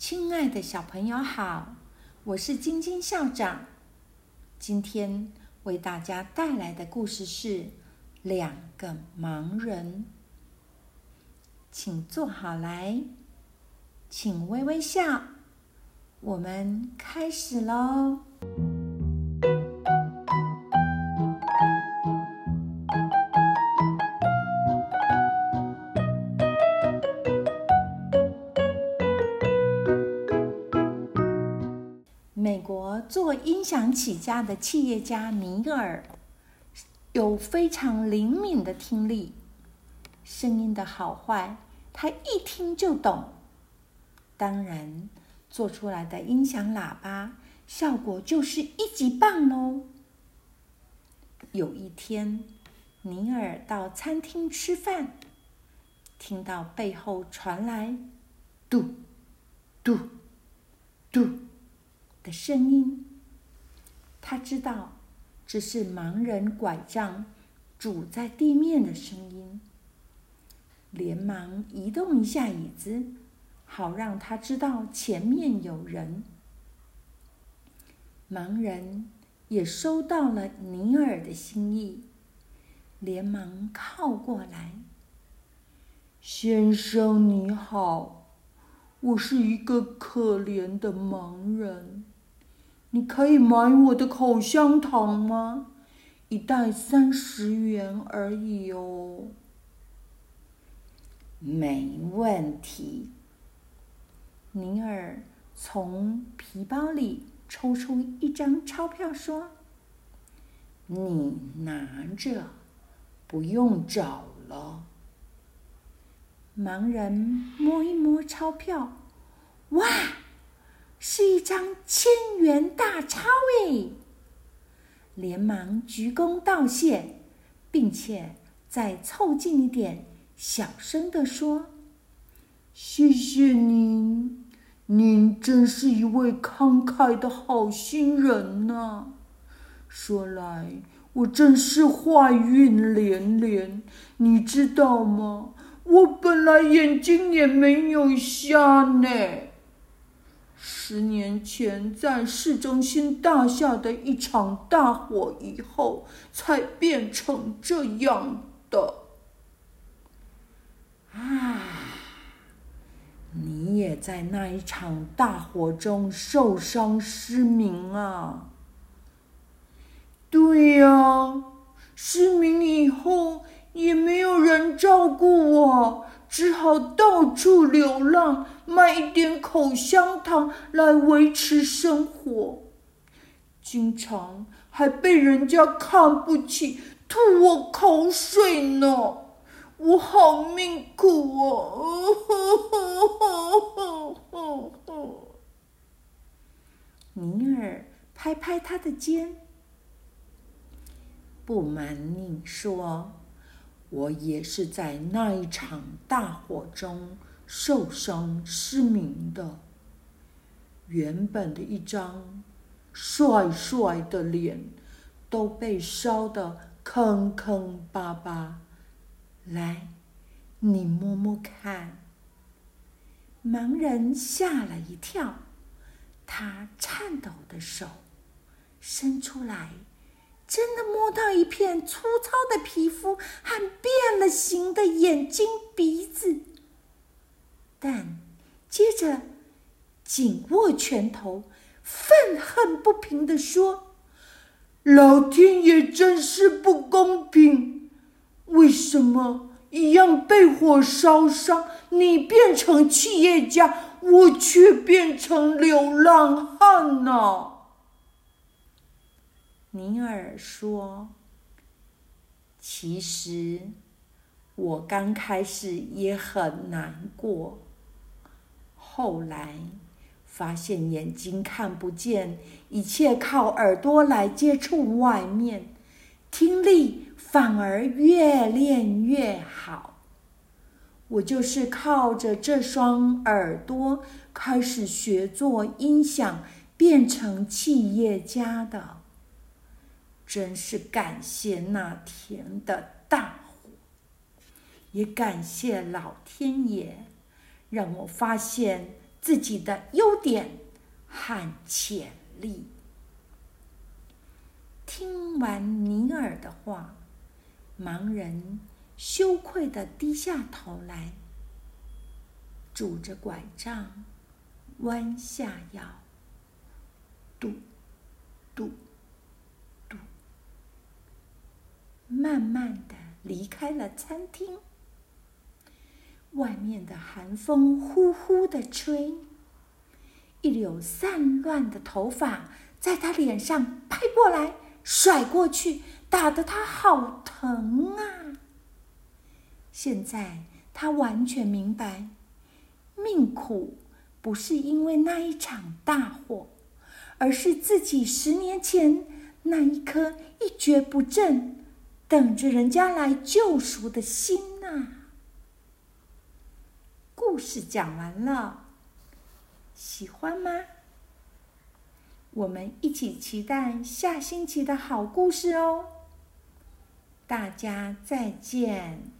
亲爱的小朋友好，我是晶晶校长。今天为大家带来的故事是《两个盲人》。请坐好来，请微微笑。我们开始喽。做音响起家的企业家尼尔，有非常灵敏的听力，声音的好坏他一听就懂。当然，做出来的音响喇叭效果就是一级棒喽。有一天，尼尔到餐厅吃饭，听到背后传来“嘟嘟嘟”。的声音，他知道这是盲人拐杖拄在地面的声音，连忙移动一下椅子，好让他知道前面有人。盲人也收到了尼尔的心意，连忙靠过来：“先生你好，我是一个可怜的盲人。”你可以买我的口香糖吗？一袋三十元而已哦。没问题。尼尔从皮包里抽出一张钞票，说：“你拿着，不用找了。”盲人摸一摸钞票，张千元大钞哎！连忙鞠躬道谢，并且再凑近一点，小声地说：“谢谢您，您真是一位慷慨的好心人呐！说来，我真是坏运连连，你知道吗？我本来眼睛也没有瞎呢。”十年前，在市中心大厦的一场大火以后，才变成这样的。啊，你也在那一场大火中受伤失明啊？对呀，失明以后也没有人照顾我。只好到处流浪，卖一点口香糖来维持生活，经常还被人家看不起，吐我口水呢。我好命苦哦！尼尔拍拍他的肩，不瞒你说。我也是在那一场大火中受伤失明的。原本的一张帅帅的脸都被烧得坑坑巴巴。来，你摸摸看。盲人吓了一跳，他颤抖的手伸出来。真的摸到一片粗糙的皮肤和变了形的眼睛、鼻子，但接着紧握拳头，愤恨不平地说：“老天爷真是不公平！为什么一样被火烧伤，你变成企业家，我却变成流浪汉呢？”尼尔说：“其实我刚开始也很难过，后来发现眼睛看不见，一切靠耳朵来接触外面，听力反而越练越好。我就是靠着这双耳朵开始学做音响，变成企业家的。”真是感谢那天的大火，也感谢老天爷，让我发现自己的优点和潜力。听完尼尔的话，盲人羞愧的低下头来，拄着拐杖，弯下腰，嘟嘟嘟，慢慢的离开了餐厅。外面的寒风呼呼的吹，一绺散乱的头发在他脸上拍过来、甩过去，打得他好疼啊！现在他完全明白，命苦不是因为那一场大火，而是自己十年前那一颗一蹶不振、等着人家来救赎的心呐。故事讲完了，喜欢吗？我们一起期待下星期的好故事哦！大家再见。